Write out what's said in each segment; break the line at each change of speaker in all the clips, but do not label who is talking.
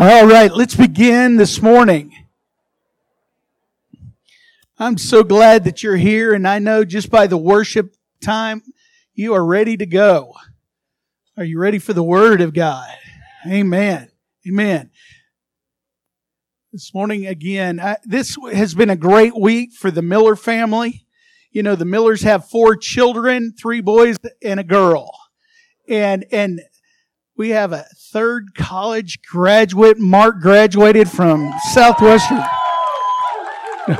All right, let's begin this morning. I'm so glad that you're here, and I know just by the worship time, you are ready to go. Are you ready for the Word of God? Amen. Amen. This morning, again, I, this has been a great week for the Miller family. You know, the Millers have four children, three boys and a girl. And, and we have a third college graduate. Mark graduated from Southwestern.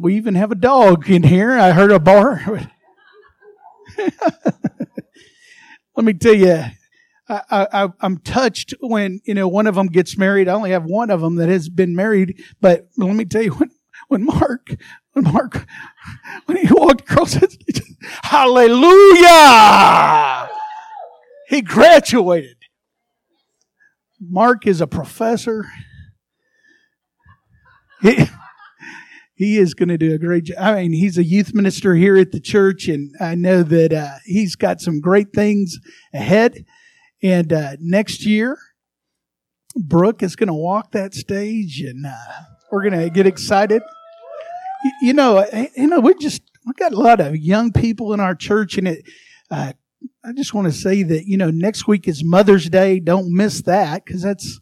we even have a dog in here. I heard a bar. Let me tell you, I, I'm touched when, you know, one of them gets married. I only have one of them that has been married, but let me tell you, when, when Mark, when Mark, when he walked across it, hallelujah! He graduated. Mark is a professor. He, he is going to do a great job. I mean, he's a youth minister here at the church, and I know that uh, he's got some great things ahead. And uh, next year, Brooke is going to walk that stage, and uh, we're going to get excited you know, you know, we just we got a lot of young people in our church, and it. Uh, I just want to say that you know next week is Mother's Day. Don't miss that because that's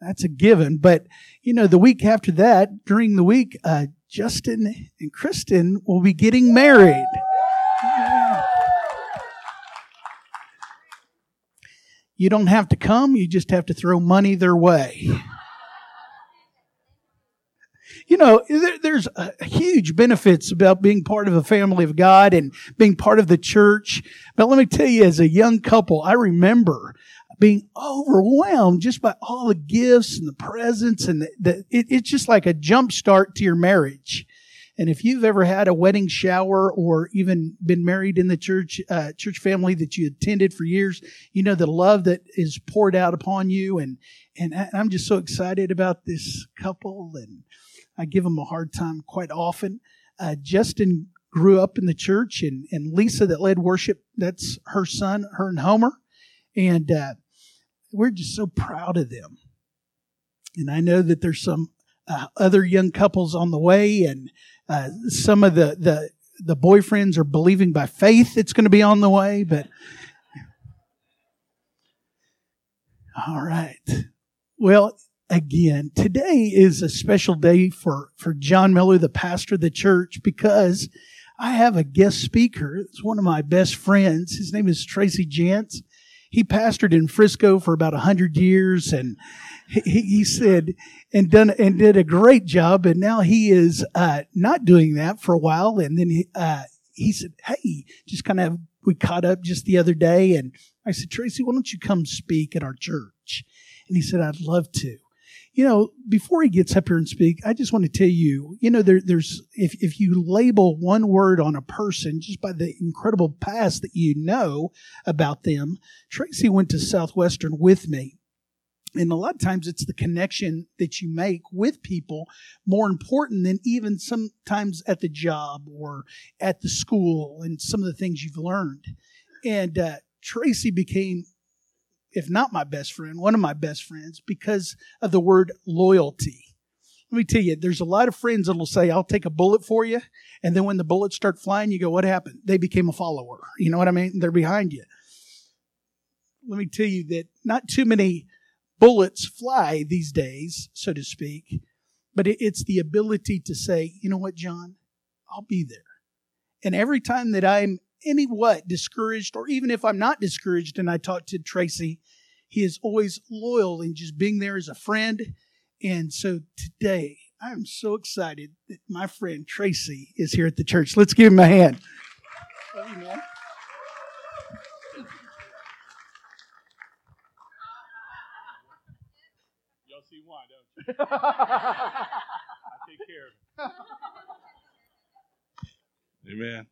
that's a given. But you know the week after that, during the week, uh, Justin and Kristen will be getting married. You don't have to come; you just have to throw money their way know, there, there's huge benefits about being part of a family of God and being part of the church. But let me tell you, as a young couple, I remember being overwhelmed just by all the gifts and the presents and the, the it, it's just like a jump start to your marriage. And if you've ever had a wedding shower or even been married in the church uh, church family that you attended for years, you know the love that is poured out upon you. And and I'm just so excited about this couple and I give them a hard time quite often. Uh, Justin grew up in the church, and, and Lisa, that led worship, that's her son, her and Homer. And uh, we're just so proud of them. And I know that there's some uh, other young couples on the way, and uh, some of the, the, the boyfriends are believing by faith it's going to be on the way, but. All right. Well, again. Today is a special day for, for John Miller, the pastor of the church, because I have a guest speaker. It's one of my best friends. His name is Tracy Jantz. He pastored in Frisco for about a hundred years and he, he, said, and done, and did a great job. And now he is, uh, not doing that for a while. And then he, uh, he said, Hey, just kind of, we caught up just the other day. And I said, Tracy, why don't you come speak at our church? And he said, I'd love to you know, before he gets up here and speak, I just want to tell you, you know, there, there's if if you label one word on a person just by the incredible past that you know about them, Tracy went to Southwestern with me. And a lot of times it's the connection that you make with people more important than even sometimes at the job or at the school and some of the things you've learned. And uh, Tracy became if not my best friend, one of my best friends, because of the word loyalty. Let me tell you, there's a lot of friends that'll say, I'll take a bullet for you. And then when the bullets start flying, you go, What happened? They became a follower. You know what I mean? They're behind you. Let me tell you that not too many bullets fly these days, so to speak, but it's the ability to say, You know what, John? I'll be there. And every time that I'm any what discouraged, or even if I'm not discouraged and I talk to Tracy, he is always loyal and just being there as a friend. And so today, I'm so excited that my friend Tracy is here at the church. Let's give him a hand. Love you, man.
Y'all see why, don't you? I take care of it. Amen.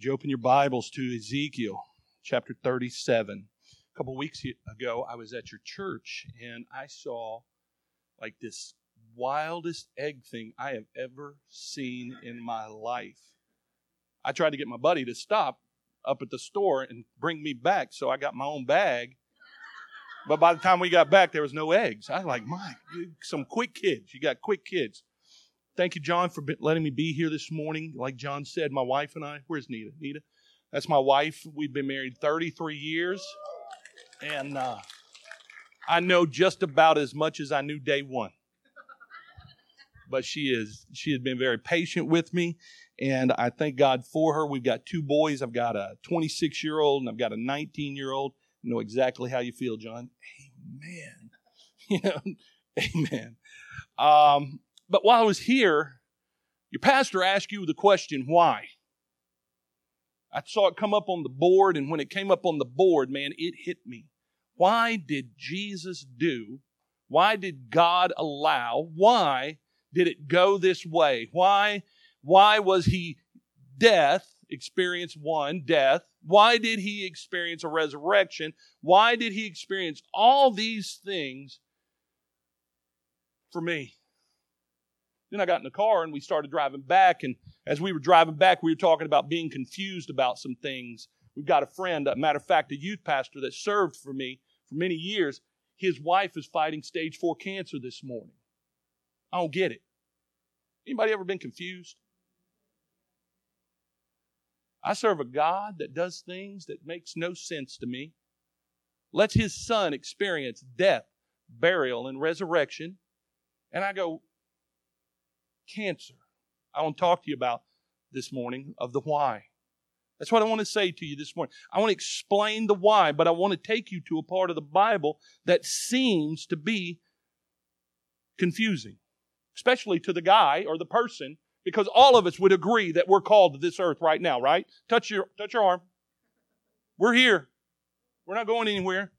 Would you open your Bibles to Ezekiel chapter 37? A couple weeks ago, I was at your church and I saw like this wildest egg thing I have ever seen in my life. I tried to get my buddy to stop up at the store and bring me back, so I got my own bag But by the time we got back, there was no eggs. I was like, my, some quick kids. You got quick kids. Thank you, John, for letting me be here this morning. Like John said, my wife and I, where's Nita? Nita? That's my wife. We've been married 33 years. And uh, I know just about as much as I knew day one. But she is she has been very patient with me, and I thank God for her. We've got two boys. I've got a 26 year old and I've got a 19 year old. know exactly how you feel, John. Amen. You know, amen. Um, but while I was here, your pastor asked you the question, why? I saw it come up on the board, and when it came up on the board, man, it hit me. Why did Jesus do? Why did God allow? Why did it go this way? Why, why was he death, experience one, death? Why did he experience a resurrection? Why did he experience all these things for me? Then I got in the car and we started driving back. And as we were driving back, we were talking about being confused about some things. We've got a friend, a matter of fact, a youth pastor that served for me for many years. His wife is fighting stage four cancer this morning. I don't get it. Anybody ever been confused? I serve a God that does things that makes no sense to me. Lets his son experience death, burial, and resurrection. And I go, cancer. I want to talk to you about this morning of the why. That's what I want to say to you this morning. I want to explain the why, but I want to take you to a part of the Bible that seems to be confusing, especially to the guy or the person, because all of us would agree that we're called to this earth right now, right? Touch your, touch your arm. We're here. We're not going anywhere.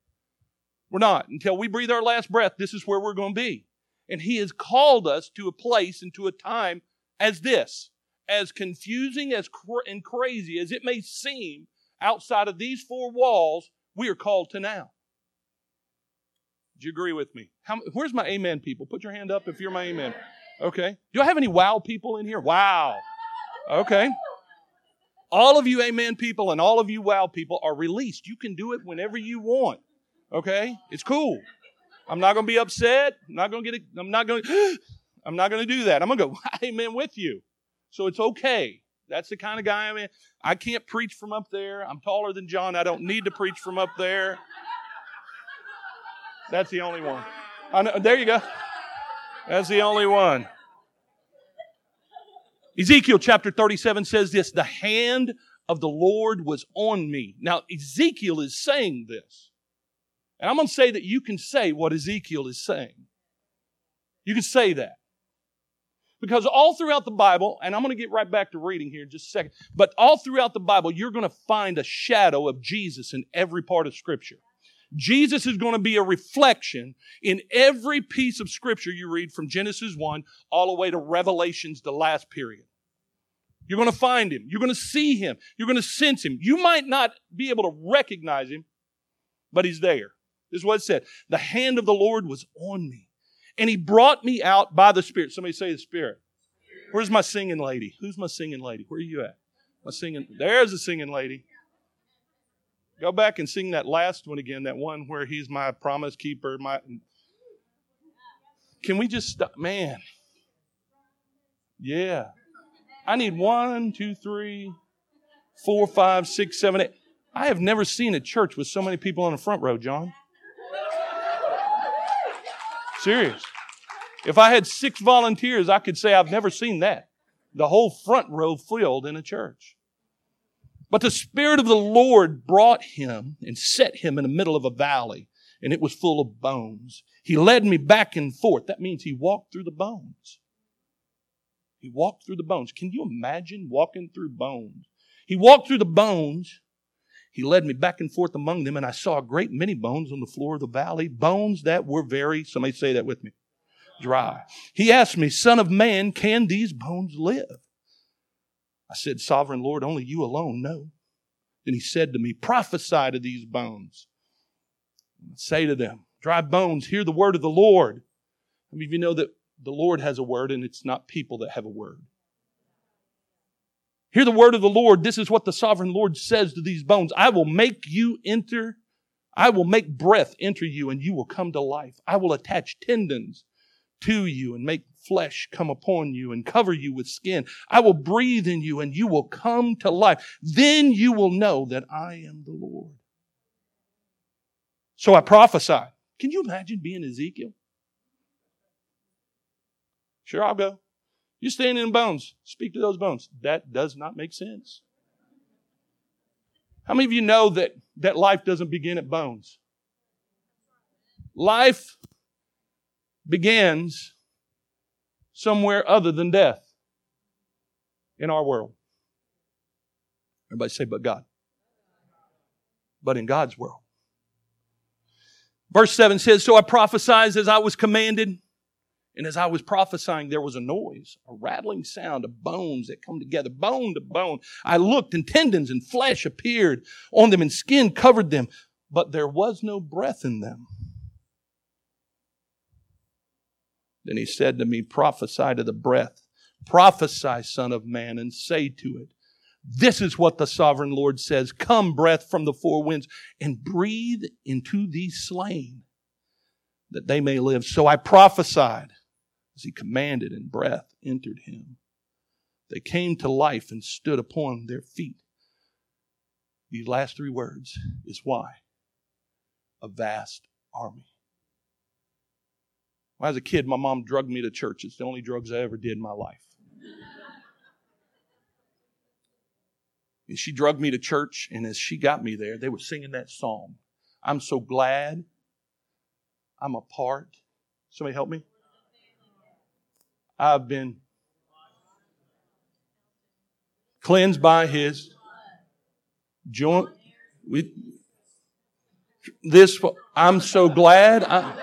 We're not. Until we breathe our last breath, this is where we're going to be. And He has called us to a place and to a time as this. As confusing as cr- and crazy as it may seem outside of these four walls, we are called to now. Do you agree with me? How, where's my amen people? Put your hand up if you're my amen. Okay. Do I have any wow people in here? Wow. Okay. All of you amen people and all of you wow people are released. You can do it whenever you want. Okay? It's cool. I'm not going to be upset. I'm not going to get. I'm not going. I'm not going to do that. I'm going to go amen with you. So it's okay. That's the kind of guy I'm in. I can't preach from up there. I'm taller than John. I don't need to preach from up there. That's the only one. Know, there you go. That's the only one. Ezekiel chapter 37 says this The hand of the Lord was on me. Now, Ezekiel is saying this. And I'm going to say that you can say what Ezekiel is saying. You can say that. Because all throughout the Bible, and I'm going to get right back to reading here in just a second, but all throughout the Bible, you're going to find a shadow of Jesus in every part of Scripture. Jesus is going to be a reflection in every piece of Scripture you read from Genesis 1 all the way to Revelations, the last period. You're going to find him. You're going to see him. You're going to sense him. You might not be able to recognize him, but he's there. This is what it said. The hand of the Lord was on me, and he brought me out by the Spirit. Somebody say the Spirit. Where's my singing lady? Who's my singing lady? Where are you at? My singing. There's a singing lady. Go back and sing that last one again. That one where he's my promise keeper. My. Can we just stop? Man. Yeah. I need one, two, three, four, five, six, seven, eight. I have never seen a church with so many people on the front row, John. Serious. If I had six volunteers, I could say I've never seen that. The whole front row filled in a church. But the Spirit of the Lord brought him and set him in the middle of a valley, and it was full of bones. He led me back and forth. That means he walked through the bones. He walked through the bones. Can you imagine walking through bones? He walked through the bones he led me back and forth among them, and I saw a great many bones on the floor of the valley, bones that were very, somebody say that with me, dry. He asked me, Son of man, can these bones live? I said, Sovereign Lord, only you alone know. Then he said to me, Prophesy to these bones. Say to them, Dry bones, hear the word of the Lord. I mean, you know that the Lord has a word and it's not people that have a word? Hear the word of the Lord. This is what the sovereign Lord says to these bones I will make you enter I will make breath enter you and you will come to life. I will attach tendons to you and make flesh come upon you and cover you with skin. I will breathe in you and you will come to life. Then you will know that I am the Lord. So I prophesied. Can you imagine being Ezekiel? Sure, I'll go. You stand in bones. Speak to those bones. That does not make sense. How many of you know that, that life doesn't begin at bones? Life begins somewhere other than death in our world. Everybody say, but God. But in God's world. Verse 7 says, So I prophesied as I was commanded. And as I was prophesying, there was a noise, a rattling sound of bones that come together, bone to bone. I looked, and tendons and flesh appeared on them, and skin covered them, but there was no breath in them. Then he said to me, Prophesy to the breath. Prophesy, Son of Man, and say to it, This is what the sovereign Lord says Come, breath from the four winds, and breathe into these slain, that they may live. So I prophesied as he commanded, and breath entered him. They came to life and stood upon their feet. These last three words is why a vast army. When I was a kid, my mom drugged me to church. It's the only drugs I ever did in my life. And she drugged me to church, and as she got me there, they were singing that song. I'm so glad I'm a part. Somebody help me. I've been cleansed by his joint with this i'm so glad I,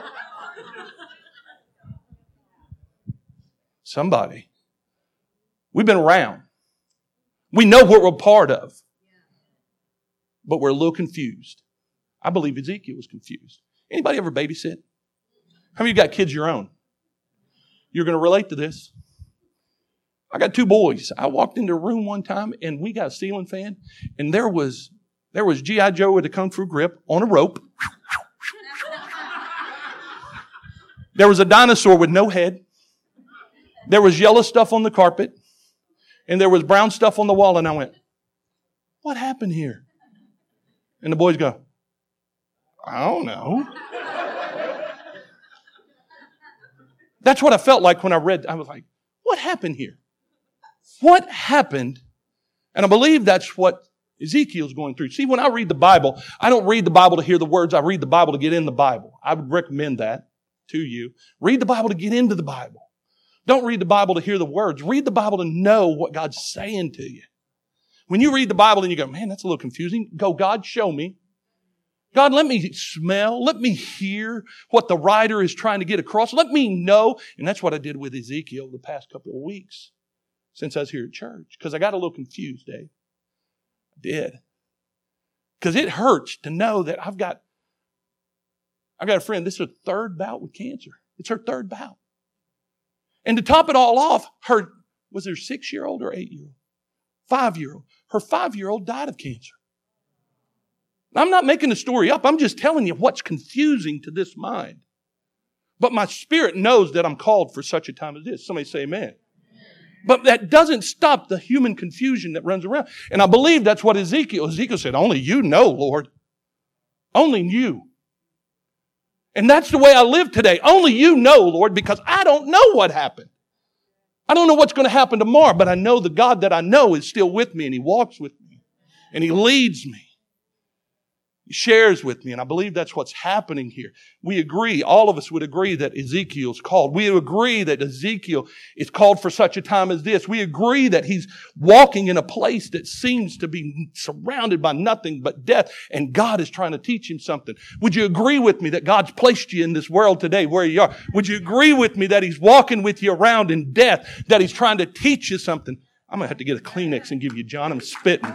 somebody we've been around. We know what we're part of but we're a little confused. I believe ezekiel was confused. Anybody ever babysit? How many of you got kids your own you're going to relate to this. I got two boys. I walked into a room one time and we got a ceiling fan and there was there was G.I. Joe with a kung fu grip on a rope. There was a dinosaur with no head. There was yellow stuff on the carpet. And there was brown stuff on the wall. And I went, What happened here? And the boys go, I don't know. That's what I felt like when I read. I was like, what happened here? What happened? And I believe that's what Ezekiel's going through. See, when I read the Bible, I don't read the Bible to hear the words. I read the Bible to get in the Bible. I would recommend that to you. Read the Bible to get into the Bible. Don't read the Bible to hear the words. Read the Bible to know what God's saying to you. When you read the Bible and you go, man, that's a little confusing, go, God, show me. God, let me smell, let me hear what the writer is trying to get across. Let me know. And that's what I did with Ezekiel the past couple of weeks since I was here at church. Because I got a little confused, Dave. I did. Because it hurts to know that I've got I've got a friend, this is her third bout with cancer. It's her third bout. And to top it all off, her was her six year old or eight year old? Five year old. Her five year old died of cancer. I'm not making the story up. I'm just telling you what's confusing to this mind. But my spirit knows that I'm called for such a time as this. Somebody say amen. But that doesn't stop the human confusion that runs around. And I believe that's what Ezekiel, Ezekiel said, only you know, Lord. Only you. And that's the way I live today. Only you know, Lord, because I don't know what happened. I don't know what's going to happen tomorrow, but I know the God that I know is still with me and He walks with me and He leads me. Shares with me, and I believe that's what's happening here. We agree, all of us would agree that Ezekiel's called. We agree that Ezekiel is called for such a time as this. We agree that he's walking in a place that seems to be surrounded by nothing but death, and God is trying to teach him something. Would you agree with me that God's placed you in this world today where you are? Would you agree with me that he's walking with you around in death, that he's trying to teach you something? I'm gonna have to get a Kleenex and give you John. I'm spitting.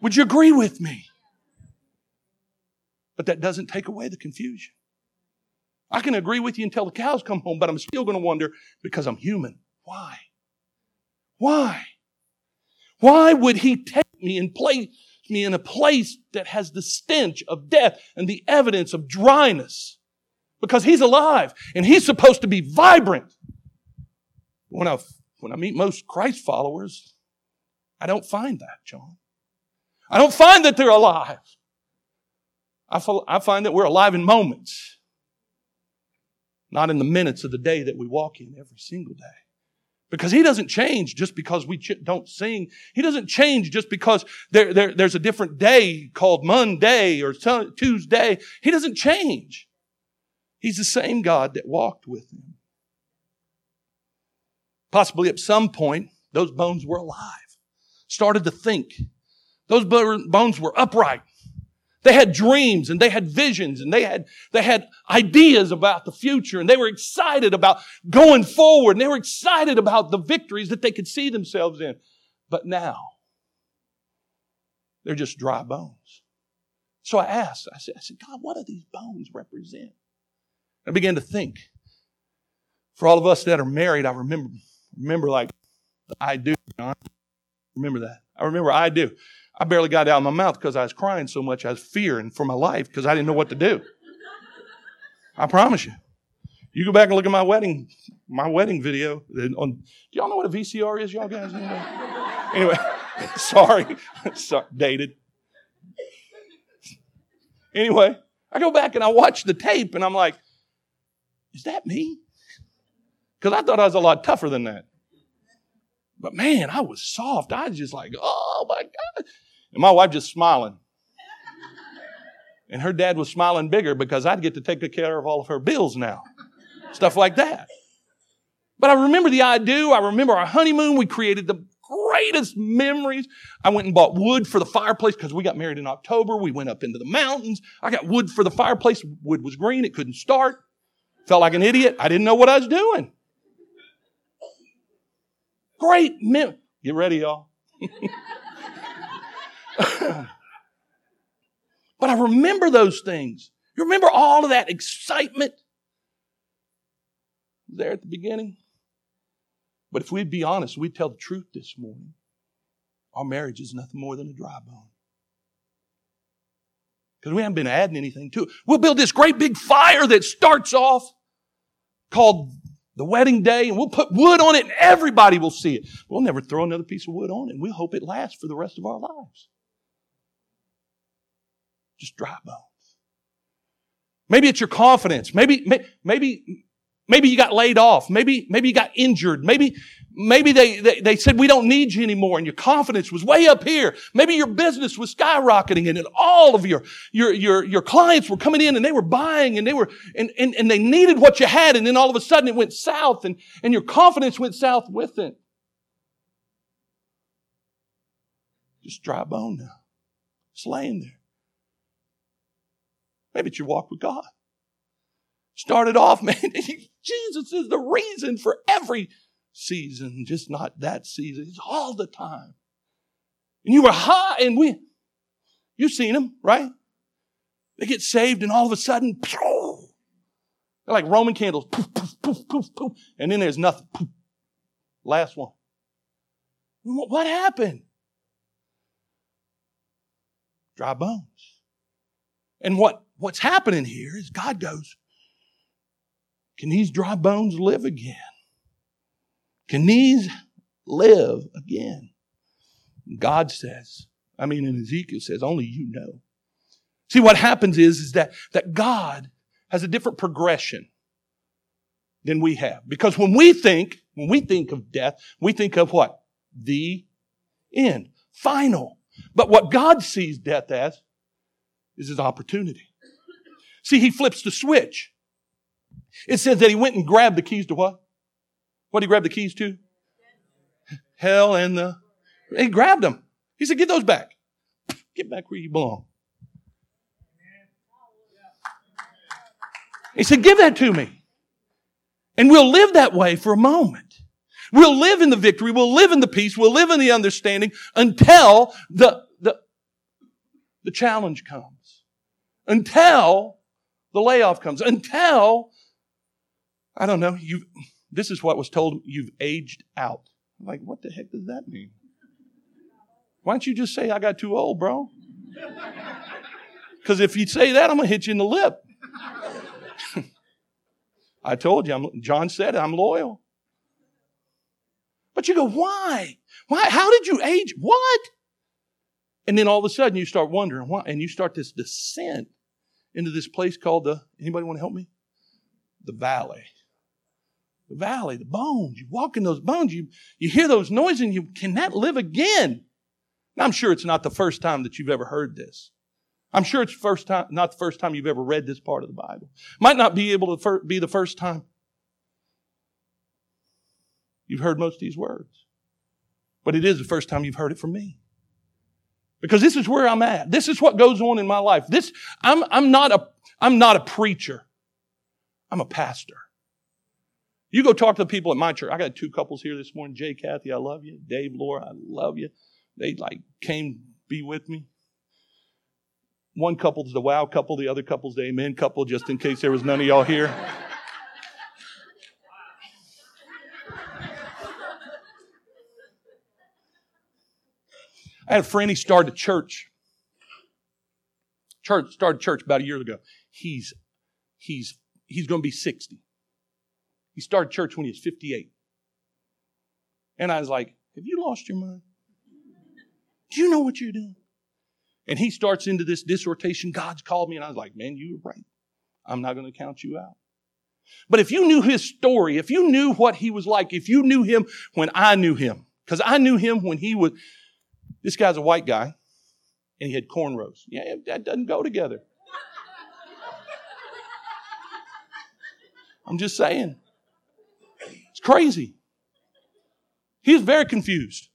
Would you agree with me? But that doesn't take away the confusion. I can agree with you until the cows come home, but I'm still going to wonder because I'm human. Why? Why? Why would he take me and place me in a place that has the stench of death and the evidence of dryness because he's alive and he's supposed to be vibrant. When I, when I meet most Christ followers, I don't find that, John. I don't find that they're alive. I, I find that we're alive in moments, not in the minutes of the day that we walk in every single day. Because he doesn't change just because we ch- don't sing. He doesn't change just because there, there, there's a different day called Monday or Tuesday. He doesn't change. He's the same God that walked with him. Possibly at some point, those bones were alive, started to think. Those bones were upright. They had dreams and they had visions and they had, they had ideas about the future and they were excited about going forward and they were excited about the victories that they could see themselves in. But now, they're just dry bones. So I asked, I said, I said, God, what do these bones represent? I began to think. For all of us that are married, I remember, remember like I do. remember that. I remember I do. I barely got out of my mouth because I was crying so much. I was fearing for my life because I didn't know what to do. I promise you. You go back and look at my wedding, my wedding video. On, do y'all know what a VCR is, y'all guys? anyway, sorry, sorry, dated. Anyway, I go back and I watch the tape and I'm like, is that me? Because I thought I was a lot tougher than that. But man, I was soft. I was just like, oh Oh, my God. And my wife just smiling. And her dad was smiling bigger because I'd get to take care of all of her bills now. Stuff like that. But I remember the I do. I remember our honeymoon. We created the greatest memories. I went and bought wood for the fireplace because we got married in October. We went up into the mountains. I got wood for the fireplace. Wood was green. It couldn't start. Felt like an idiot. I didn't know what I was doing. Great mem- Get ready, y'all. but I remember those things. You remember all of that excitement there at the beginning? But if we'd be honest, we'd tell the truth this morning. Our marriage is nothing more than a dry bone. Because we haven't been adding anything to it. We'll build this great big fire that starts off called the wedding day and we'll put wood on it and everybody will see it. We'll never throw another piece of wood on it and we'll hope it lasts for the rest of our lives just dry bones. Maybe it's your confidence. Maybe, maybe, maybe you got laid off. Maybe, maybe you got injured. Maybe, maybe they, they, they said we don't need you anymore and your confidence was way up here. Maybe your business was skyrocketing and all of your, your, your, your clients were coming in and they were buying and they were, and, and, and they needed what you had and then all of a sudden it went south and, and your confidence went south with it. Just dry bone now. Just laying there. Maybe it's your walk with God. Started off, man, Jesus is the reason for every season, just not that season. It's all the time. And you were high, and we, you've seen them, right? They get saved, and all of a sudden, pew, they're like Roman candles, poof, poof, poof, poof, poof, and then there's nothing. Poof. Last one. What happened? Dry bones. And what what's happening here is God goes, Can these dry bones live again? Can these live again? God says, I mean, in Ezekiel says, only you know. See, what happens is, is that, that God has a different progression than we have. Because when we think, when we think of death, we think of what? The end. Final. But what God sees death as is his opportunity. See, he flips the switch. It says that he went and grabbed the keys to what? What did he grab the keys to? Hell and the. He grabbed them. He said, Get those back. Get back where you belong. He said, Give that to me. And we'll live that way for a moment. We'll live in the victory. We'll live in the peace. We'll live in the understanding until the, the, the challenge comes. Until the layoff comes until, I don't know, you this is what was told you've aged out. I'm like, what the heck does that mean? Why don't you just say, I got too old, bro? Because if you say that, I'm to hit you in the lip. I told you, I'm, John said I'm loyal. But you go, why? Why? How did you age? What? And then all of a sudden you start wondering why, and you start this descent into this place called the, anybody want to help me? The valley. The valley, the bones. You walk in those bones, you, you hear those noises and you cannot live again. Now, I'm sure it's not the first time that you've ever heard this. I'm sure it's first time, not the first time you've ever read this part of the Bible. Might not be able to be the first time you've heard most of these words. But it is the first time you've heard it from me. Because this is where I'm at. This is what goes on in my life. This, I'm, I'm not a, I'm not a preacher. I'm a pastor. You go talk to the people at my church. I got two couples here this morning. Jay, Kathy, I love you. Dave, Laura, I love you. They like came be with me. One couple's the wow couple, the other couple's the amen couple, just in case there was none of y'all here. I had a friend, he started a church. Church started church about a year ago. He's he's he's going to be 60. He started church when he was 58. And I was like, Have you lost your mind? Do you know what you're doing? And he starts into this dissertation. God's called me. And I was like, Man, you were right. I'm not going to count you out. But if you knew his story, if you knew what he was like, if you knew him when I knew him, because I knew him when he was, this guy's a white guy and he had cornrows. Yeah, that doesn't go together. I'm just saying. It's crazy. He's very confused.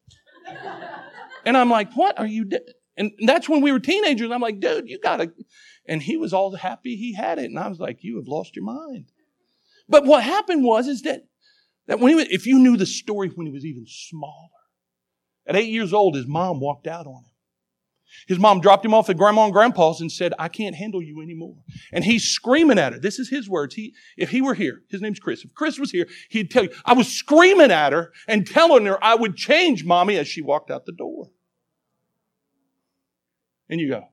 And I'm like, what are you doing? And that's when we were teenagers. I'm like, dude, you gotta. And he was all happy he had it. And I was like, you have lost your mind. But what happened was, is that, that when he was, if you knew the story when he was even smaller, at eight years old, his mom walked out on him. His mom dropped him off at grandma and grandpa's and said, I can't handle you anymore. And he's screaming at her. This is his words. He, if he were here, his name's Chris. If Chris was here, he'd tell you, I was screaming at her and telling her I would change mommy as she walked out the door. And you go,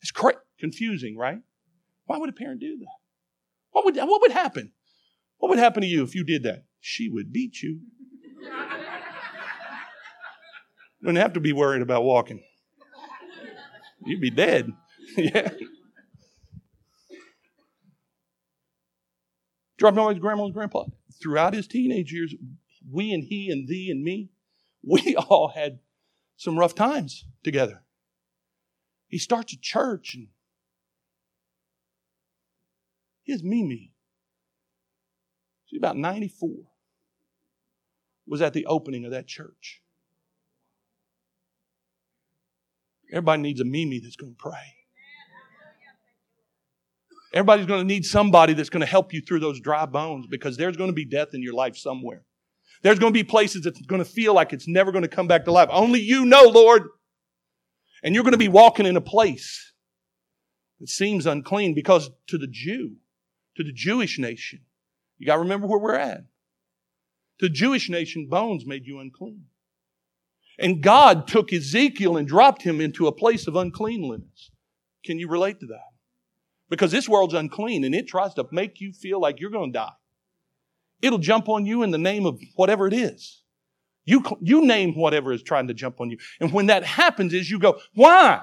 it's cra- confusing, right? Why would a parent do that? What would, what would happen? What would happen to you if you did that? She would beat you. Wouldn't have to be worried about walking. You'd be dead. yeah. Dropped off his grandma and grandpa. Throughout his teenage years, we and he and thee and me, we all had some rough times together. He starts a church and his Mimi, she's about 94, was at the opening of that church. Everybody needs a Mimi that's going to pray. Everybody's going to need somebody that's going to help you through those dry bones because there's going to be death in your life somewhere. There's going to be places that's going to feel like it's never going to come back to life. Only you know, Lord. And you're going to be walking in a place that seems unclean because to the Jew, to the Jewish nation, you got to remember where we're at. To the Jewish nation, bones made you unclean. And God took Ezekiel and dropped him into a place of uncleanliness. Can you relate to that? Because this world's unclean and it tries to make you feel like you're going to die. It'll jump on you in the name of whatever it is. You, you name whatever is trying to jump on you. And when that happens is you go, why?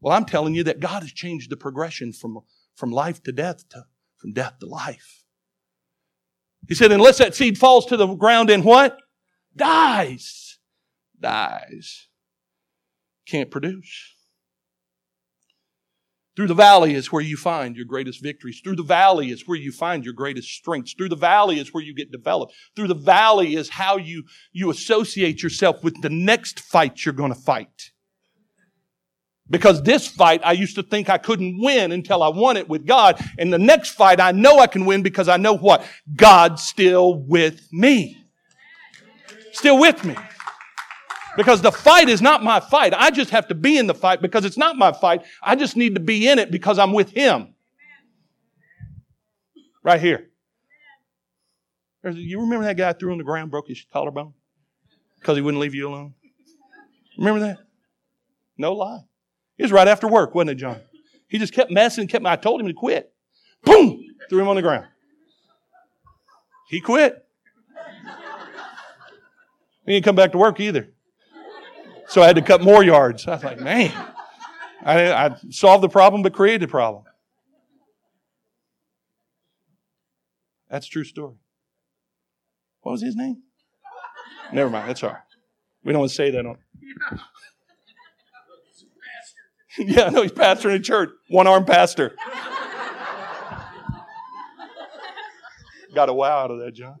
Well, I'm telling you that God has changed the progression from, from life to death to, from death to life. He said, unless that seed falls to the ground and what? Dies dies. Can't produce. Through the valley is where you find your greatest victories. Through the valley is where you find your greatest strengths. Through the valley is where you get developed. Through the valley is how you, you associate yourself with the next fight you're going to fight. Because this fight, I used to think I couldn't win until I won it with God. And the next fight, I know I can win because I know what? God's still with me. Still with me. Because the fight is not my fight. I just have to be in the fight because it's not my fight. I just need to be in it because I'm with Him. Right here. You remember that guy threw on the ground, broke his collarbone? Because he wouldn't leave you alone? Remember that? No lie. It was right after work, wasn't it, John? He just kept messing, kept. I told him to quit. Boom! Threw him on the ground. He quit. He didn't come back to work either. So I had to cut more yards. I was like, man, I, I solved the problem but created the problem. That's a true story. What was his name? Never mind. That's all right. We don't want to say that on. yeah, no, he's pastoring a church. One armed pastor. Got a wow out of that, John.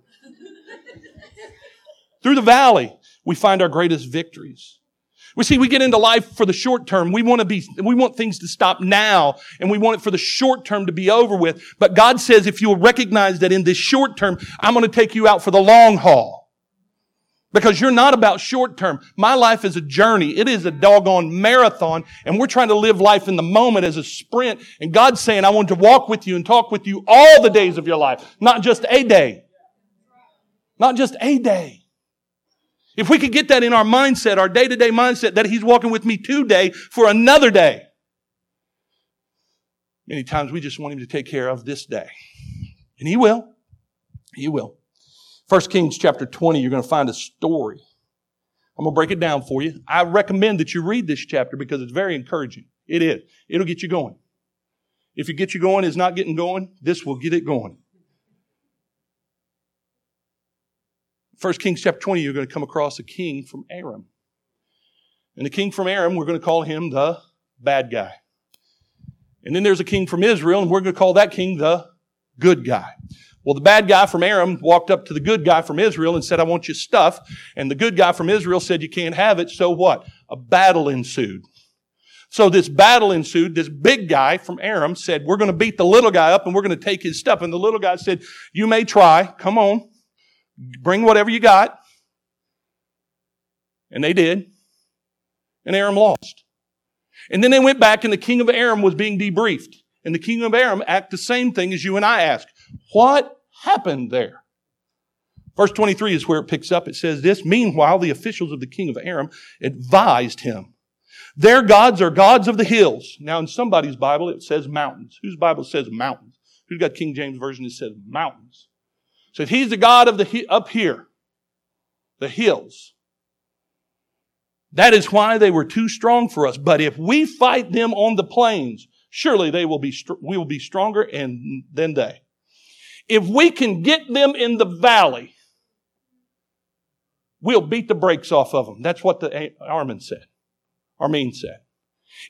Through the valley, we find our greatest victories. We see we get into life for the short term. We want to be, we want things to stop now and we want it for the short term to be over with. But God says if you'll recognize that in this short term, I'm going to take you out for the long haul. Because you're not about short term. My life is a journey. It is a doggone marathon and we're trying to live life in the moment as a sprint. And God's saying, I want to walk with you and talk with you all the days of your life, not just a day. Not just a day. If we could get that in our mindset, our day to day mindset, that He's walking with me today for another day. Many times we just want Him to take care of this day. And He will. He will. 1 Kings chapter 20, you're going to find a story. I'm going to break it down for you. I recommend that you read this chapter because it's very encouraging. It is. It'll get you going. If you get you going is not getting going, this will get it going. 1 Kings chapter 20, you're going to come across a king from Aram. And the king from Aram, we're going to call him the bad guy. And then there's a king from Israel, and we're going to call that king the good guy. Well, the bad guy from Aram walked up to the good guy from Israel and said, I want your stuff. And the good guy from Israel said, You can't have it. So what? A battle ensued. So this battle ensued. This big guy from Aram said, We're going to beat the little guy up and we're going to take his stuff. And the little guy said, You may try. Come on. Bring whatever you got. And they did. And Aram lost. And then they went back and the king of Aram was being debriefed. And the king of Aram asked the same thing as you and I ask. What happened there? Verse 23 is where it picks up. It says this, Meanwhile, the officials of the king of Aram advised him. Their gods are gods of the hills. Now, in somebody's Bible, it says mountains. Whose Bible says mountains? Who's got King James Version that says mountains? Said, He's the God of the up here, the hills. That is why they were too strong for us. But if we fight them on the plains, surely they will be, we will be stronger and, than they. If we can get them in the valley, we'll beat the brakes off of them. That's what the Armin said. Armin said.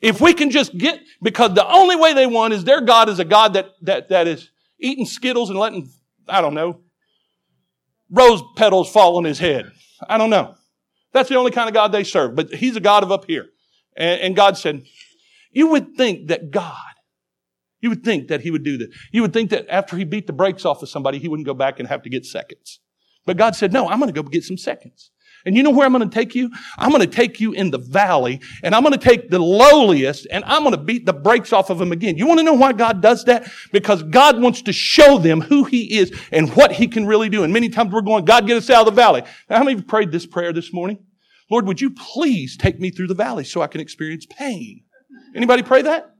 If we can just get, because the only way they won is their God is a God that, that, that is eating Skittles and letting, I don't know, rose petals fall on his head. I don't know. That's the only kind of God they serve, but he's a God of up here. And, and God said, you would think that God, you would think that he would do that. You would think that after he beat the brakes off of somebody, he wouldn't go back and have to get seconds. But God said, no, I'm going to go get some seconds. And you know where I'm going to take you? I'm going to take you in the valley and I'm going to take the lowliest and I'm going to beat the brakes off of them again. You want to know why God does that? Because God wants to show them who He is and what He can really do. And many times we're going, God, get us out of the valley. Now, how many of you prayed this prayer this morning? Lord, would you please take me through the valley so I can experience pain? Anybody pray that?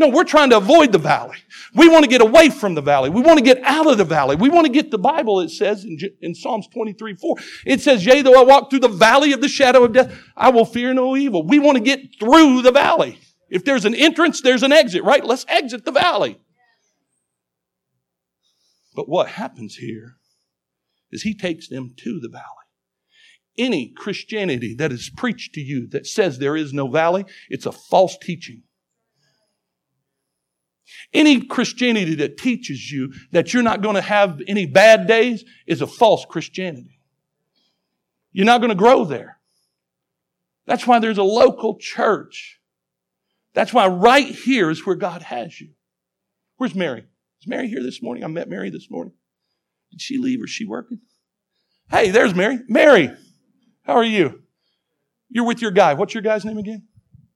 No, we're trying to avoid the valley. We want to get away from the valley. We want to get out of the valley. We want to get the Bible, it says in, in Psalms 23, 4. It says, yea, though I walk through the valley of the shadow of death, I will fear no evil. We want to get through the valley. If there's an entrance, there's an exit, right? Let's exit the valley. But what happens here is he takes them to the valley. Any Christianity that is preached to you that says there is no valley, it's a false teaching. Any Christianity that teaches you that you're not going to have any bad days is a false Christianity. You're not going to grow there. That's why there's a local church. That's why right here is where God has you. Where's Mary? Is Mary here this morning? I met Mary this morning. Did she leave or is she working? Hey, there's Mary. Mary, how are you? You're with your guy. What's your guy's name again?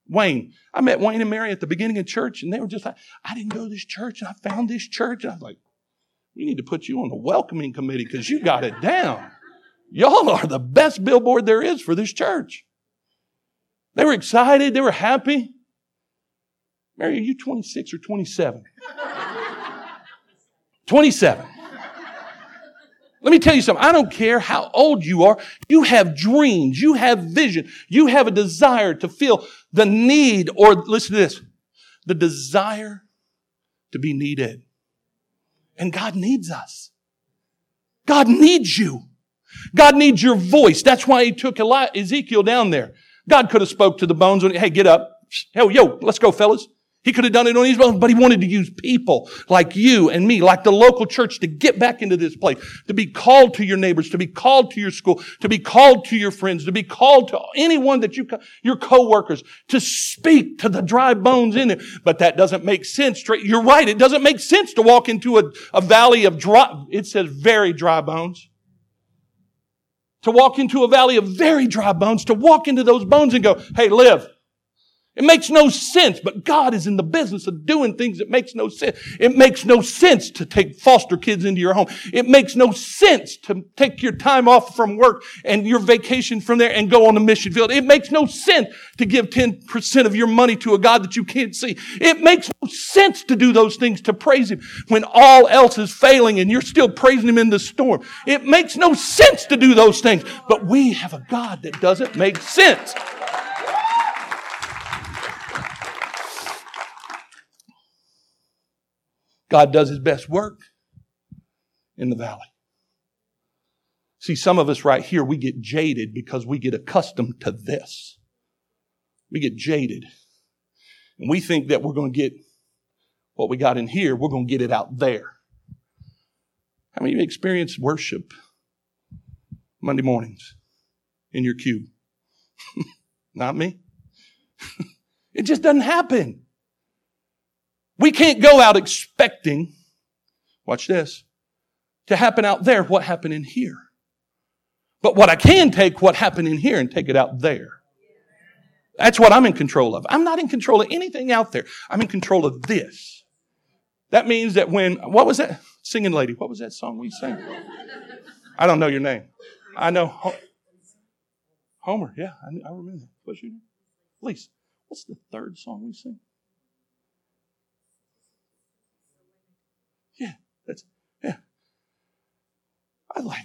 Wayne. I met Wayne and Mary at the beginning of church, and they were just like, I didn't go to this church, and I found this church. And I was like, we need to put you on the welcoming committee because you got it down. Y'all are the best billboard there is for this church. They were excited. They were happy. Mary, are you 26 or 27? 27. Let me tell you something. I don't care how old you are. You have dreams. You have vision. You have a desire to feel the need or listen to this, the desire to be needed. And God needs us. God needs you. God needs your voice. That's why he took Ezekiel down there. God could have spoke to the bones. When, hey, get up. Hey, yo, let's go, fellas. He could have done it on his own, but he wanted to use people like you and me, like the local church to get back into this place, to be called to your neighbors, to be called to your school, to be called to your friends, to be called to anyone that you, your coworkers, to speak to the dry bones in there. But that doesn't make sense. You're right. It doesn't make sense to walk into a, a valley of dry, it says very dry bones. To walk into a valley of very dry bones, to walk into those bones and go, hey, live. It makes no sense, but God is in the business of doing things that makes no sense. It makes no sense to take foster kids into your home. It makes no sense to take your time off from work and your vacation from there and go on the mission field. It makes no sense to give 10% of your money to a God that you can't see. It makes no sense to do those things to praise Him when all else is failing and you're still praising Him in the storm. It makes no sense to do those things, but we have a God that doesn't make sense. God does his best work in the valley. See, some of us right here, we get jaded because we get accustomed to this. We get jaded. And we think that we're going to get what we got in here, we're going to get it out there. How many of you experienced worship Monday mornings in your cube? Not me. it just doesn't happen. We can't go out expecting, watch this, to happen out there what happened in here. But what I can take what happened in here and take it out there. That's what I'm in control of. I'm not in control of anything out there. I'm in control of this. That means that when, what was that? Singing lady, what was that song we sang? I don't know your name. I know Homer, yeah, I, remember. What's your name? Lisa. What's the third song we sing? Yeah, that's, yeah. I like,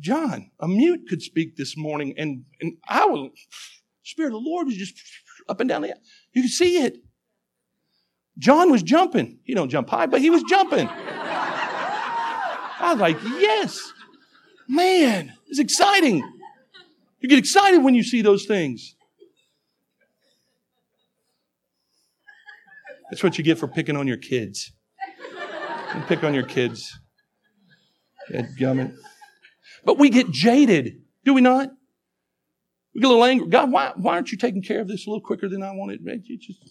John, a mute could speak this morning, and, and I was, Spirit of the Lord was just up and down the, you could see it. John was jumping. He don't jump high, but he was jumping. I was like, yes, man, it's exciting. You get excited when you see those things. That's what you get for picking on your kids. And pick on your kids. gummit. But we get jaded, do we not? We get a little angry. God, why, why aren't you taking care of this a little quicker than I wanted? You just, do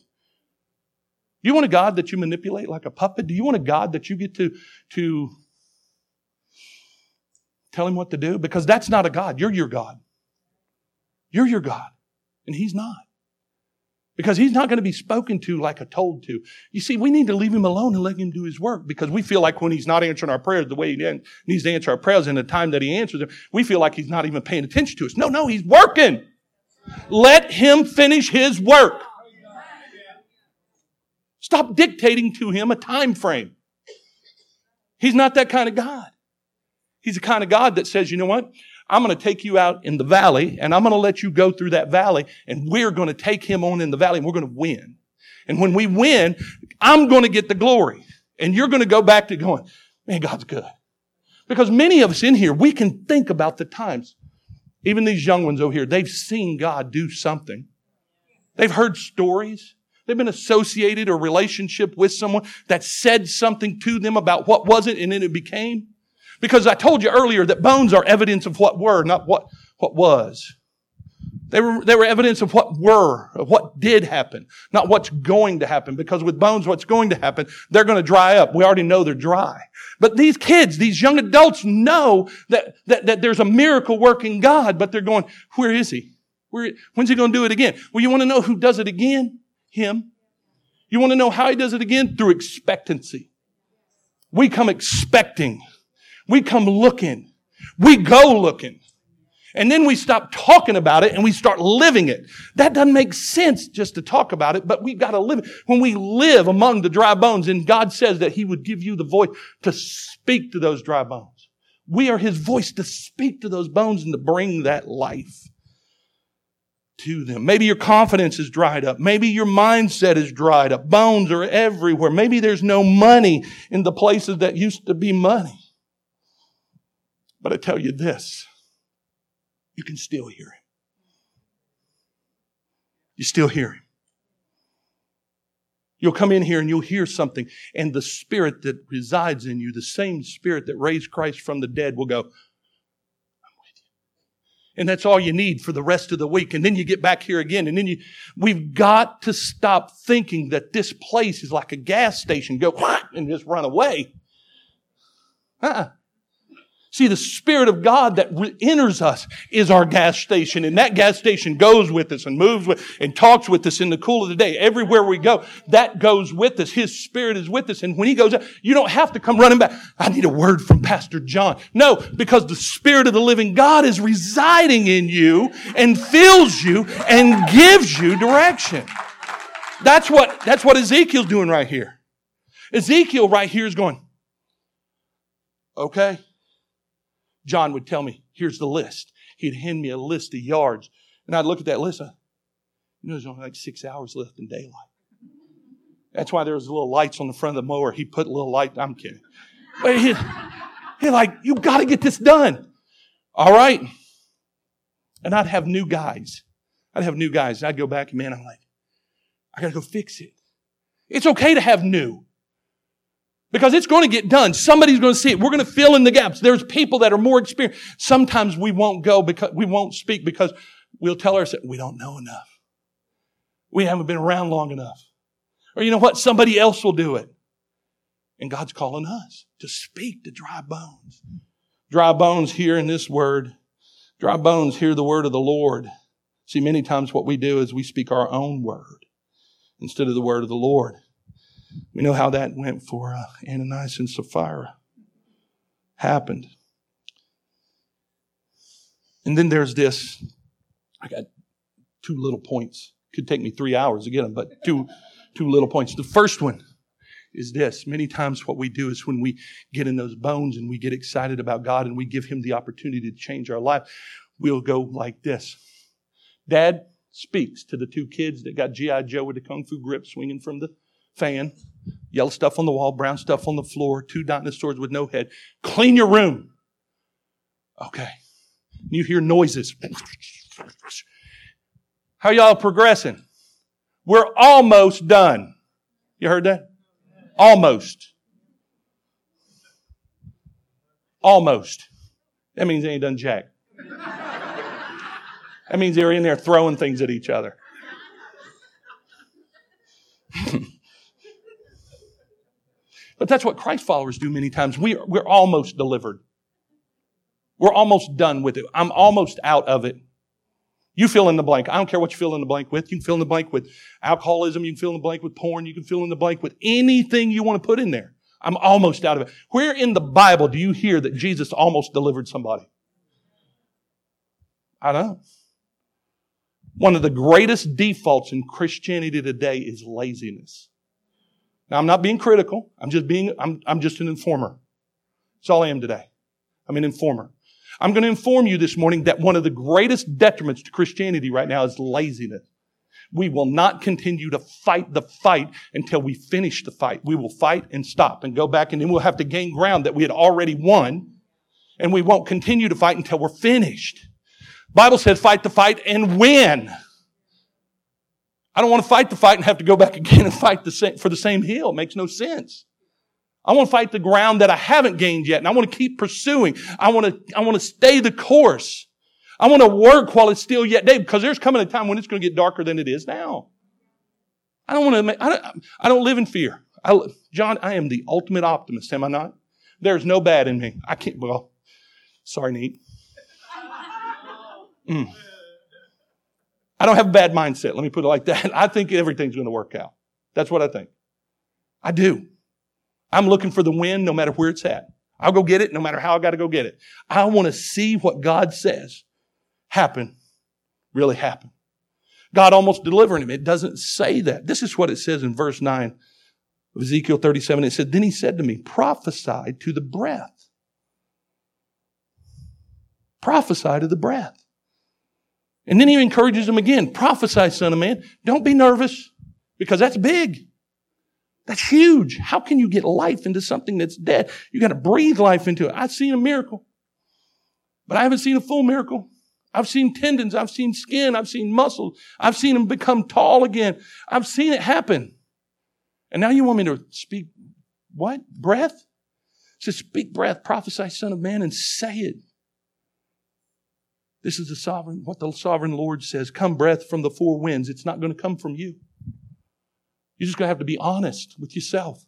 you want a God that you manipulate like a puppet? Do you want a God that you get to, to tell him what to do? Because that's not a God. You're your God. You're your God. And he's not because he's not going to be spoken to like a told to. You see, we need to leave him alone and let him do his work because we feel like when he's not answering our prayers the way he needs to answer our prayers in the time that he answers them, we feel like he's not even paying attention to us. No, no, he's working. Let him finish his work. Stop dictating to him a time frame. He's not that kind of God. He's the kind of God that says, you know what? I'm going to take you out in the valley and I'm going to let you go through that valley and we're going to take him on in the valley and we're going to win. And when we win, I'm going to get the glory and you're going to go back to going, man, God's good. Because many of us in here, we can think about the times, even these young ones over here, they've seen God do something. They've heard stories. They've been associated or relationship with someone that said something to them about what was it and then it became. Because I told you earlier that bones are evidence of what were, not what, what was. They were, they were evidence of what were, of what did happen, not what's going to happen. Because with bones, what's going to happen, they're going to dry up. We already know they're dry. But these kids, these young adults know that, that, that there's a miracle working God, but they're going, where is he? Where, when's he going to do it again? Well, you want to know who does it again? Him. You want to know how he does it again? Through expectancy. We come expecting we come looking. We go looking. And then we stop talking about it and we start living it. That doesn't make sense just to talk about it, but we've got to live it. When we live among the dry bones and God says that He would give you the voice to speak to those dry bones. We are His voice to speak to those bones and to bring that life to them. Maybe your confidence is dried up. Maybe your mindset is dried up. Bones are everywhere. Maybe there's no money in the places that used to be money. But I tell you this, you can still hear him. You still hear him. You'll come in here and you'll hear something, and the spirit that resides in you, the same spirit that raised Christ from the dead, will go, I'm with you. and that's all you need for the rest of the week. And then you get back here again. And then you, we've got to stop thinking that this place is like a gas station. Go and just run away. Uh-uh. See, the Spirit of God that re- enters us is our gas station, and that gas station goes with us and moves with and talks with us in the cool of the day. Everywhere we go, that goes with us. His Spirit is with us, and when He goes, you don't have to come running back. I need a word from Pastor John. No, because the Spirit of the living God is residing in you and fills you and gives you direction. That's what that's what Ezekiel's doing right here. Ezekiel right here is going, okay. John would tell me, here's the list. He'd hand me a list of yards. And I'd look at that list. I, you know, there's only like six hours left in daylight. That's why there was little lights on the front of the mower. He put little light. I'm kidding. But he, he like, you got to get this done. All right. And I'd have new guys. I'd have new guys. I'd go back and man, I'm like, I got to go fix it. It's okay to have new. Because it's going to get done. Somebody's going to see it. We're going to fill in the gaps. There's people that are more experienced. Sometimes we won't go because we won't speak because we'll tell ourselves we don't know enough. We haven't been around long enough. Or you know what? Somebody else will do it. And God's calling us to speak to dry bones. Dry bones hear in this word. Dry bones hear the word of the Lord. See, many times what we do is we speak our own word instead of the word of the Lord. We know how that went for uh, Ananias and Sapphira. Happened. And then there's this. I got two little points. Could take me three hours to get them, but two, two little points. The first one is this. Many times what we do is when we get in those bones and we get excited about God and we give Him the opportunity to change our life, we'll go like this. Dad speaks to the two kids that got G.I. Joe with the Kung Fu grip swinging from the fan, yellow stuff on the wall, brown stuff on the floor, two dinosaurs with no head. Clean your room. Okay. You hear noises. How y'all progressing? We're almost done. You heard that? Almost. Almost. That means they ain't done jack. That means they're in there throwing things at each other. But that's what Christ followers do many times. We are, we're almost delivered. We're almost done with it. I'm almost out of it. You fill in the blank. I don't care what you fill in the blank with. You can fill in the blank with alcoholism. You can fill in the blank with porn. You can fill in the blank with anything you want to put in there. I'm almost out of it. Where in the Bible do you hear that Jesus almost delivered somebody? I don't. One of the greatest defaults in Christianity today is laziness. Now, I'm not being critical. I'm just being, I'm, I'm just an informer. That's all I am today. I'm an informer. I'm going to inform you this morning that one of the greatest detriments to Christianity right now is laziness. We will not continue to fight the fight until we finish the fight. We will fight and stop and go back and then we'll have to gain ground that we had already won. And we won't continue to fight until we're finished. Bible says fight the fight and win. I don't want to fight the fight and have to go back again and fight the same, for the same hill. It makes no sense. I want to fight the ground that I haven't gained yet, and I want to keep pursuing. I want to, I want to stay the course. I want to work while it's still yet day, because there's coming a time when it's going to get darker than it is now. I don't want to. I don't, I don't live in fear. I, John, I am the ultimate optimist, am I not? There's no bad in me. I can't. Well, sorry, Nate. Mm. I don't have a bad mindset. Let me put it like that. I think everything's going to work out. That's what I think. I do. I'm looking for the win no matter where it's at. I'll go get it no matter how I got to go get it. I want to see what God says. happen really happen. God almost delivering him. It doesn't say that. This is what it says in verse 9 of Ezekiel 37. It said, Then he said to me, Prophesy to the breath. Prophesy to the breath. And then he encourages him again prophesy, son of man. Don't be nervous because that's big. That's huge. How can you get life into something that's dead? You got to breathe life into it. I've seen a miracle, but I haven't seen a full miracle. I've seen tendons. I've seen skin. I've seen muscles. I've seen them become tall again. I've seen it happen. And now you want me to speak what? Breath? It says, speak breath, prophesy, son of man, and say it. This is the sovereign, what the sovereign Lord says. Come breath from the four winds. It's not going to come from you. You're just going to have to be honest with yourself.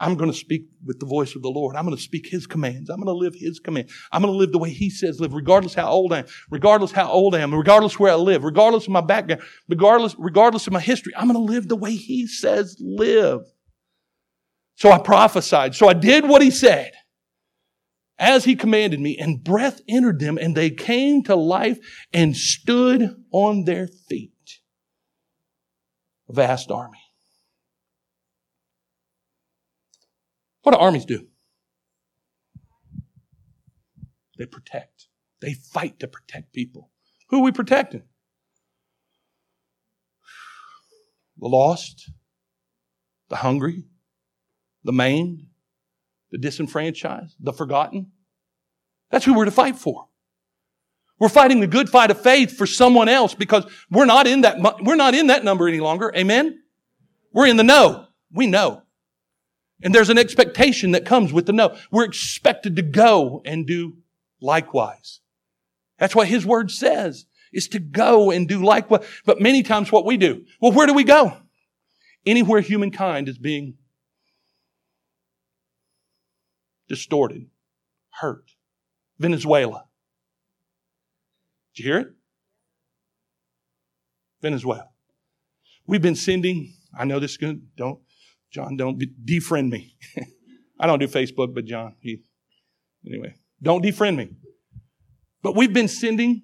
I'm going to speak with the voice of the Lord. I'm going to speak His commands. I'm going to live His command. I'm going to live the way He says live, regardless how old I am, regardless how old I am, regardless where I live, regardless of my background, regardless, regardless of my history. I'm going to live the way He says live. So I prophesied. So I did what He said as He commanded me, and breath entered them, and they came to life and stood on their feet. A vast army. What do armies do? They protect. They fight to protect people. Who are we protecting? The lost, the hungry, the maimed, the disenfranchised, the forgotten. That's who we're to fight for. We're fighting the good fight of faith for someone else because we're not in that, we're not in that number any longer. Amen? We're in the know. We know. And there's an expectation that comes with the no. We're expected to go and do likewise. That's what his word says, is to go and do likewise. But many times what we do, well, where do we go? Anywhere humankind is being distorted, hurt. Venezuela. Did you hear it? Venezuela. We've been sending, I know this is going to, don't, John, don't defriend me. I don't do Facebook, but John, he, anyway, don't defriend me. But we've been sending,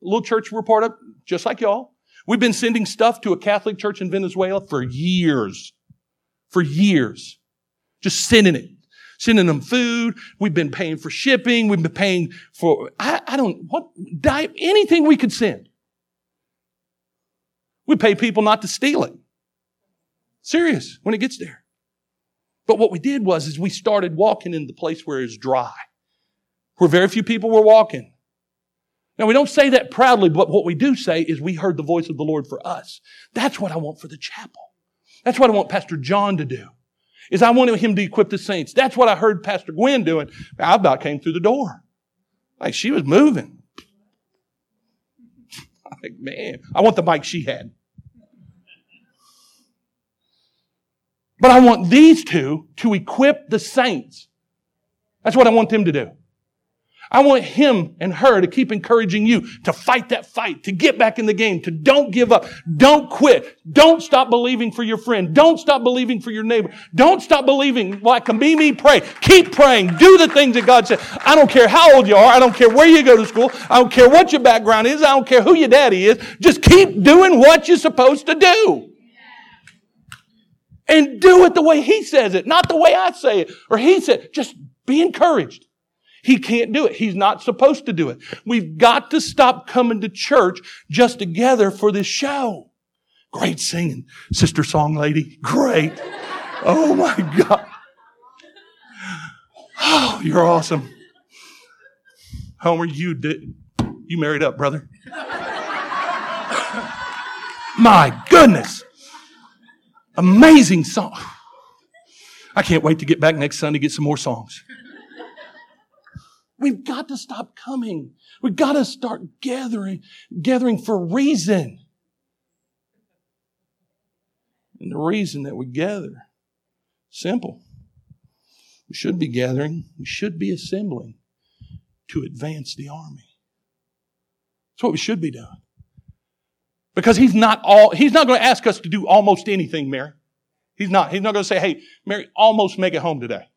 little church we're part of, just like y'all. We've been sending stuff to a Catholic church in Venezuela for years. For years. Just sending it. Sending them food. We've been paying for shipping. We've been paying for, I, I don't, what, anything we could send. We pay people not to steal it. Serious when it gets there. But what we did was is we started walking in the place where it's dry, where very few people were walking. Now we don't say that proudly, but what we do say is we heard the voice of the Lord for us. That's what I want for the chapel. That's what I want Pastor John to do. Is I wanted him to equip the saints. That's what I heard Pastor Gwen doing. I about came through the door. Like she was moving. like, man, I want the mic she had. But I want these two to equip the saints. That's what I want them to do. I want him and her to keep encouraging you to fight that fight, to get back in the game, to don't give up, don't quit, don't stop believing for your friend, don't stop believing for your neighbor, don't stop believing. Like a me, me, pray. Keep praying, do the things that God said. I don't care how old you are, I don't care where you go to school, I don't care what your background is, I don't care who your daddy is, just keep doing what you're supposed to do. And do it the way he says it, not the way I say it or he said. Just be encouraged. He can't do it. He's not supposed to do it. We've got to stop coming to church just together for this show. Great singing, sister song lady. Great. Oh my God. Oh, you're awesome. Homer, you did, you married up, brother. my goodness. Amazing song. I can't wait to get back next Sunday to get some more songs. We've got to stop coming. We've got to start gathering, gathering for reason. And the reason that we gather, simple. We should be gathering, we should be assembling to advance the army. That's what we should be doing. Because he's not all, he's not going to ask us to do almost anything, Mary. He's not. He's not going to say, hey, Mary, almost make it home today.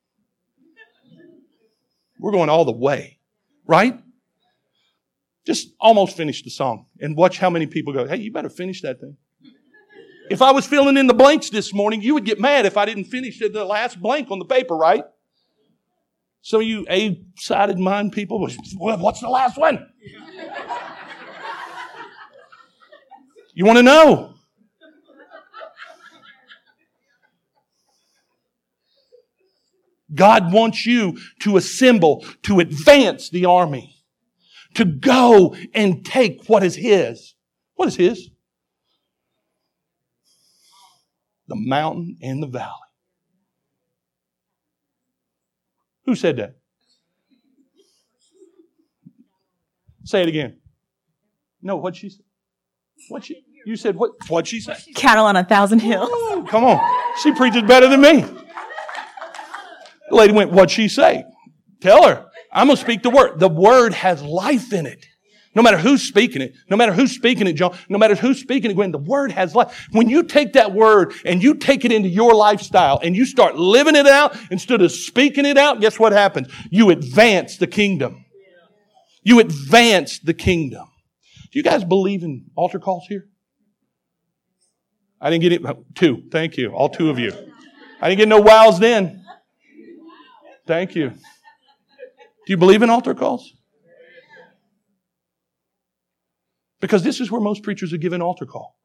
We're going all the way, right? Just almost finish the song and watch how many people go, hey, you better finish that thing. If I was filling in the blanks this morning, you would get mad if I didn't finish the last blank on the paper, right? Some of you A-sided mind people, what's the last one? You want to know? God wants you to assemble, to advance the army, to go and take what is His. What is His? The mountain and the valley. Who said that? Say it again. No, what she said? What she? You said what? What she said?
Cattle on a thousand hills.
Ooh, come on, she preaches better than me. The lady went, What'd she say? Tell her. I'm going to speak the word. The word has life in it. No matter who's speaking it, no matter who's speaking it, John, no matter who's speaking it, Gwen, the word has life. When you take that word and you take it into your lifestyle and you start living it out instead of speaking it out, guess what happens? You advance the kingdom. You advance the kingdom. Do you guys believe in altar calls here? I didn't get it. Two. Thank you. All two of you. I didn't get no wows then. Thank you. Do you believe in altar calls? Because this is where most preachers are given altar call.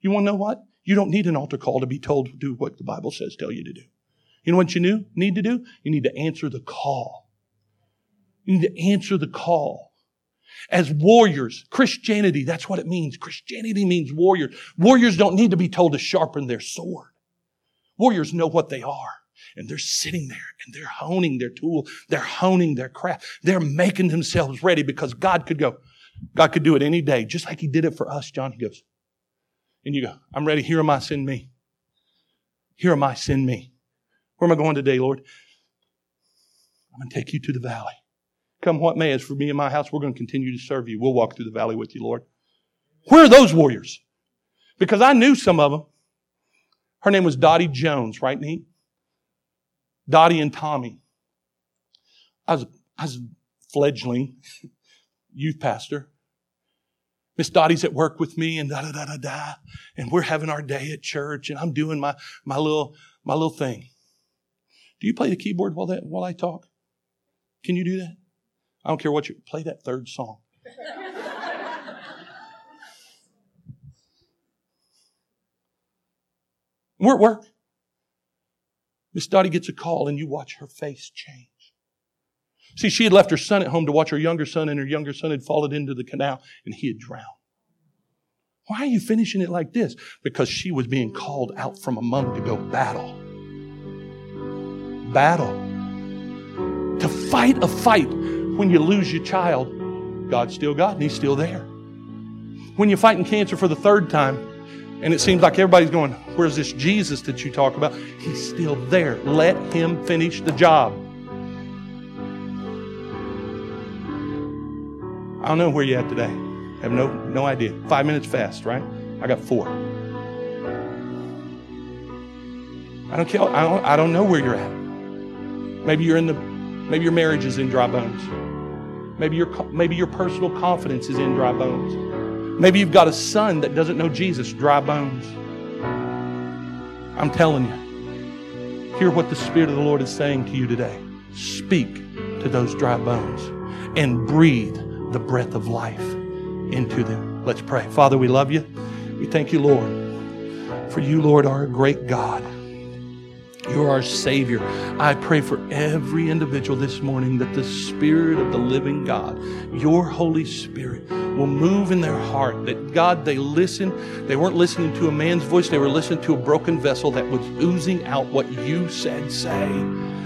You want to know what? You don't need an altar call to be told to do what the Bible says tell you to do. You know what you need to do? You need to answer the call. You need to answer the call. As warriors, Christianity, that's what it means. Christianity means warriors. Warriors don't need to be told to sharpen their sword. Warriors know what they are and they're sitting there and they're honing their tool. They're honing their craft. They're making themselves ready because God could go. God could do it any day, just like He did it for us, John. He goes, and you go, I'm ready. Here am I, send me. Here am I, send me. Where am I going today, Lord? I'm going to take you to the valley. Come what may, as for me and my house, we're going to continue to serve you. We'll walk through the valley with you, Lord. Where are those warriors? Because I knew some of them. Her name was Dottie Jones, right, Nate? Dottie and Tommy. I was, I was a fledgling youth pastor. Miss Dottie's at work with me and da da da da da. And we're having our day at church and I'm doing my, my little my little thing. Do you play the keyboard while that while I talk? Can you do that? I don't care what you play that third song. we're at work. Miss Dottie gets a call and you watch her face change. See, she had left her son at home to watch her younger son, and her younger son had fallen into the canal and he had drowned. Why are you finishing it like this? Because she was being called out from among to go battle. Battle. To fight a fight when you lose your child. God's still God and He's still there. When you're fighting cancer for the third time, and it seems like everybody's going, Where's this Jesus that you talk about? He's still there. Let him finish the job. I don't know where you're at today. I have no, no idea. Five minutes fast, right? I got four. I don't care. I don't, I don't know where you're at. Maybe you're in the, maybe your marriage is in dry bones. Maybe your, maybe your personal confidence is in dry bones. Maybe you've got a son that doesn't know Jesus, dry bones. I'm telling you, hear what the Spirit of the Lord is saying to you today. Speak to those dry bones and breathe the breath of life into them. Let's pray. Father, we love you. We thank you, Lord, for you, Lord, are a great God. You're our Savior. I pray for every individual this morning that the Spirit of the living God, your Holy Spirit, will move in their heart. That God, they listen. They weren't listening to a man's voice, they were listening to a broken vessel that was oozing out what you said, say.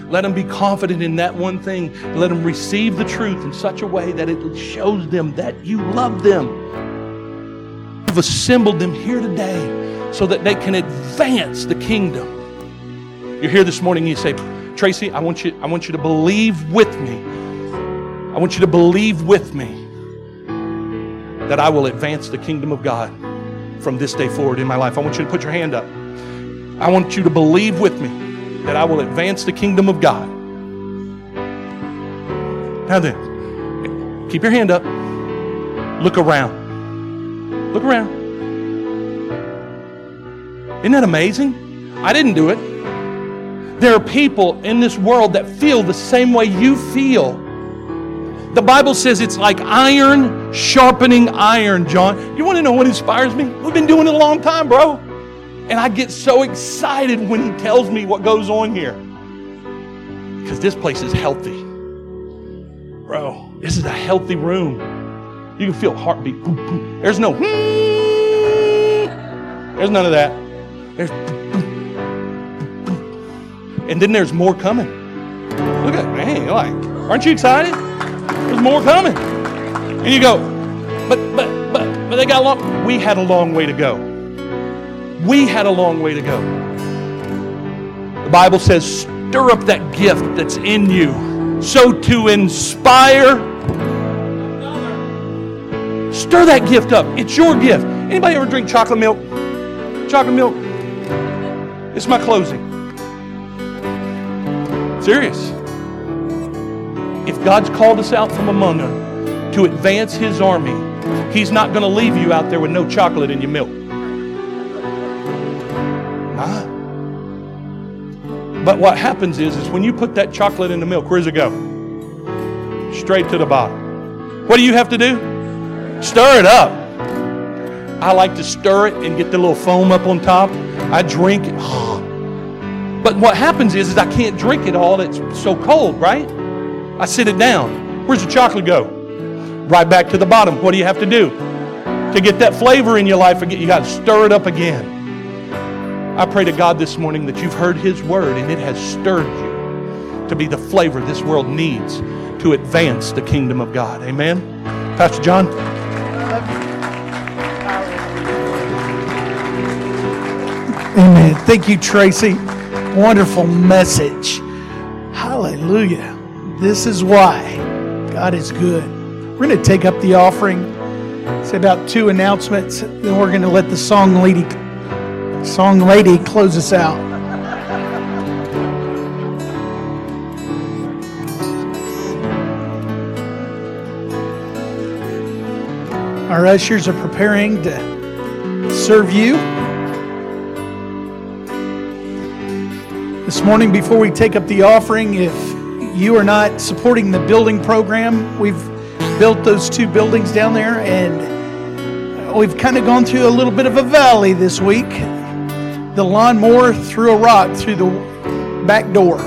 Let them be confident in that one thing. Let them receive the truth in such a way that it shows them that you love them. You've assembled them here today so that they can advance the kingdom. You're here this morning and you say, Tracy, I want you, I want you to believe with me. I want you to believe with me that I will advance the kingdom of God from this day forward in my life. I want you to put your hand up. I want you to believe with me that I will advance the kingdom of God. Now then, keep your hand up. Look around. Look around. Isn't that amazing? I didn't do it. There are people in this world that feel the same way you feel. The Bible says it's like iron sharpening iron, John. You want to know what inspires me? We've been doing it a long time, bro. And I get so excited when he tells me what goes on here. Because this place is healthy. Bro, this is a healthy room. You can feel heartbeat. There's no, there's none of that. There's, and then there's more coming. Look at, man, like, aren't you excited? There's more coming. And you go, but, but, but, but they got long, we had a long way to go. We had a long way to go. The Bible says, stir up that gift that's in you so to inspire stir that gift up it's your gift anybody ever drink chocolate milk chocolate milk it's my closing serious if god's called us out from among them to advance his army he's not going to leave you out there with no chocolate in your milk huh? But what happens is, is when you put that chocolate in the milk, where does it go? Straight to the bottom. What do you have to do? Stir it up. I like to stir it and get the little foam up on top. I drink it. But what happens is, is I can't drink it all. It's so cold, right? I sit it down. Where's the chocolate go? Right back to the bottom. What do you have to do? To get that flavor in your life again, you got to stir it up again. I pray to God this morning that you've heard His word and it has stirred you to be the flavor this world needs to advance the kingdom of God. Amen. Pastor John.
Amen. Thank you, Tracy. Wonderful message. Hallelujah. This is why God is good. We're going to take up the offering. Say about two announcements, then we're going to let the song lady Song lady, close us out. Our ushers are preparing to serve you. This morning, before we take up the offering, if you are not supporting the building program, we've built those two buildings down there and we've kind of gone through a little bit of a valley this week the lawnmower threw a rock through the back door.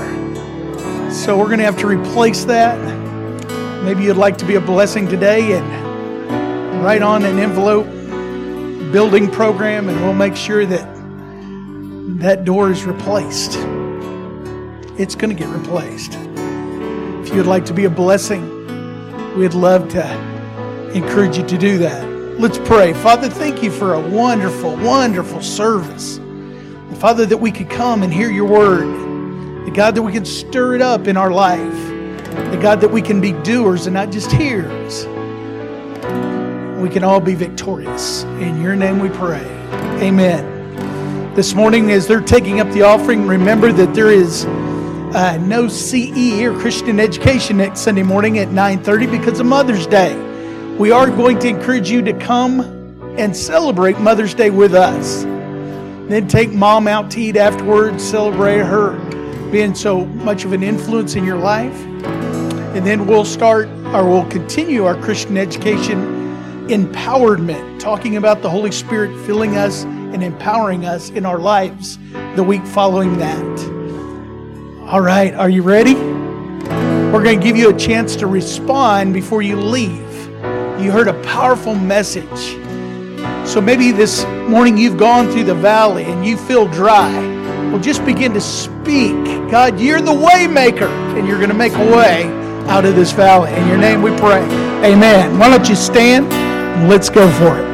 So we're going to have to replace that. Maybe you'd like to be a blessing today and write on an envelope building program, and we'll make sure that that door is replaced. It's going to get replaced. If you'd like to be a blessing, we'd love to encourage you to do that. Let's pray. Father, thank you for a wonderful, wonderful service. Father, that we could come and hear your word. The God, that we can stir it up in our life. The God, that we can be doers and not just hearers. We can all be victorious. In your name we pray. Amen. This morning, as they're taking up the offering, remember that there is uh, no CE or Christian education next Sunday morning at 9:30 because of Mother's Day. We are going to encourage you to come and celebrate Mother's Day with us. Then take mom out to eat afterwards, celebrate her being so much of an influence in your life. And then we'll start or we'll continue our Christian education empowerment, talking about the Holy Spirit filling us and empowering us in our lives the week following that. All right, are you ready? We're going to give you a chance to respond before you leave. You heard a powerful message. So maybe this morning you've gone through the valley and you feel dry. Well, just begin to speak. God, you're the way maker, and you're going to make a way out of this valley. In your name we pray. Amen. Why don't you stand? And let's go for it.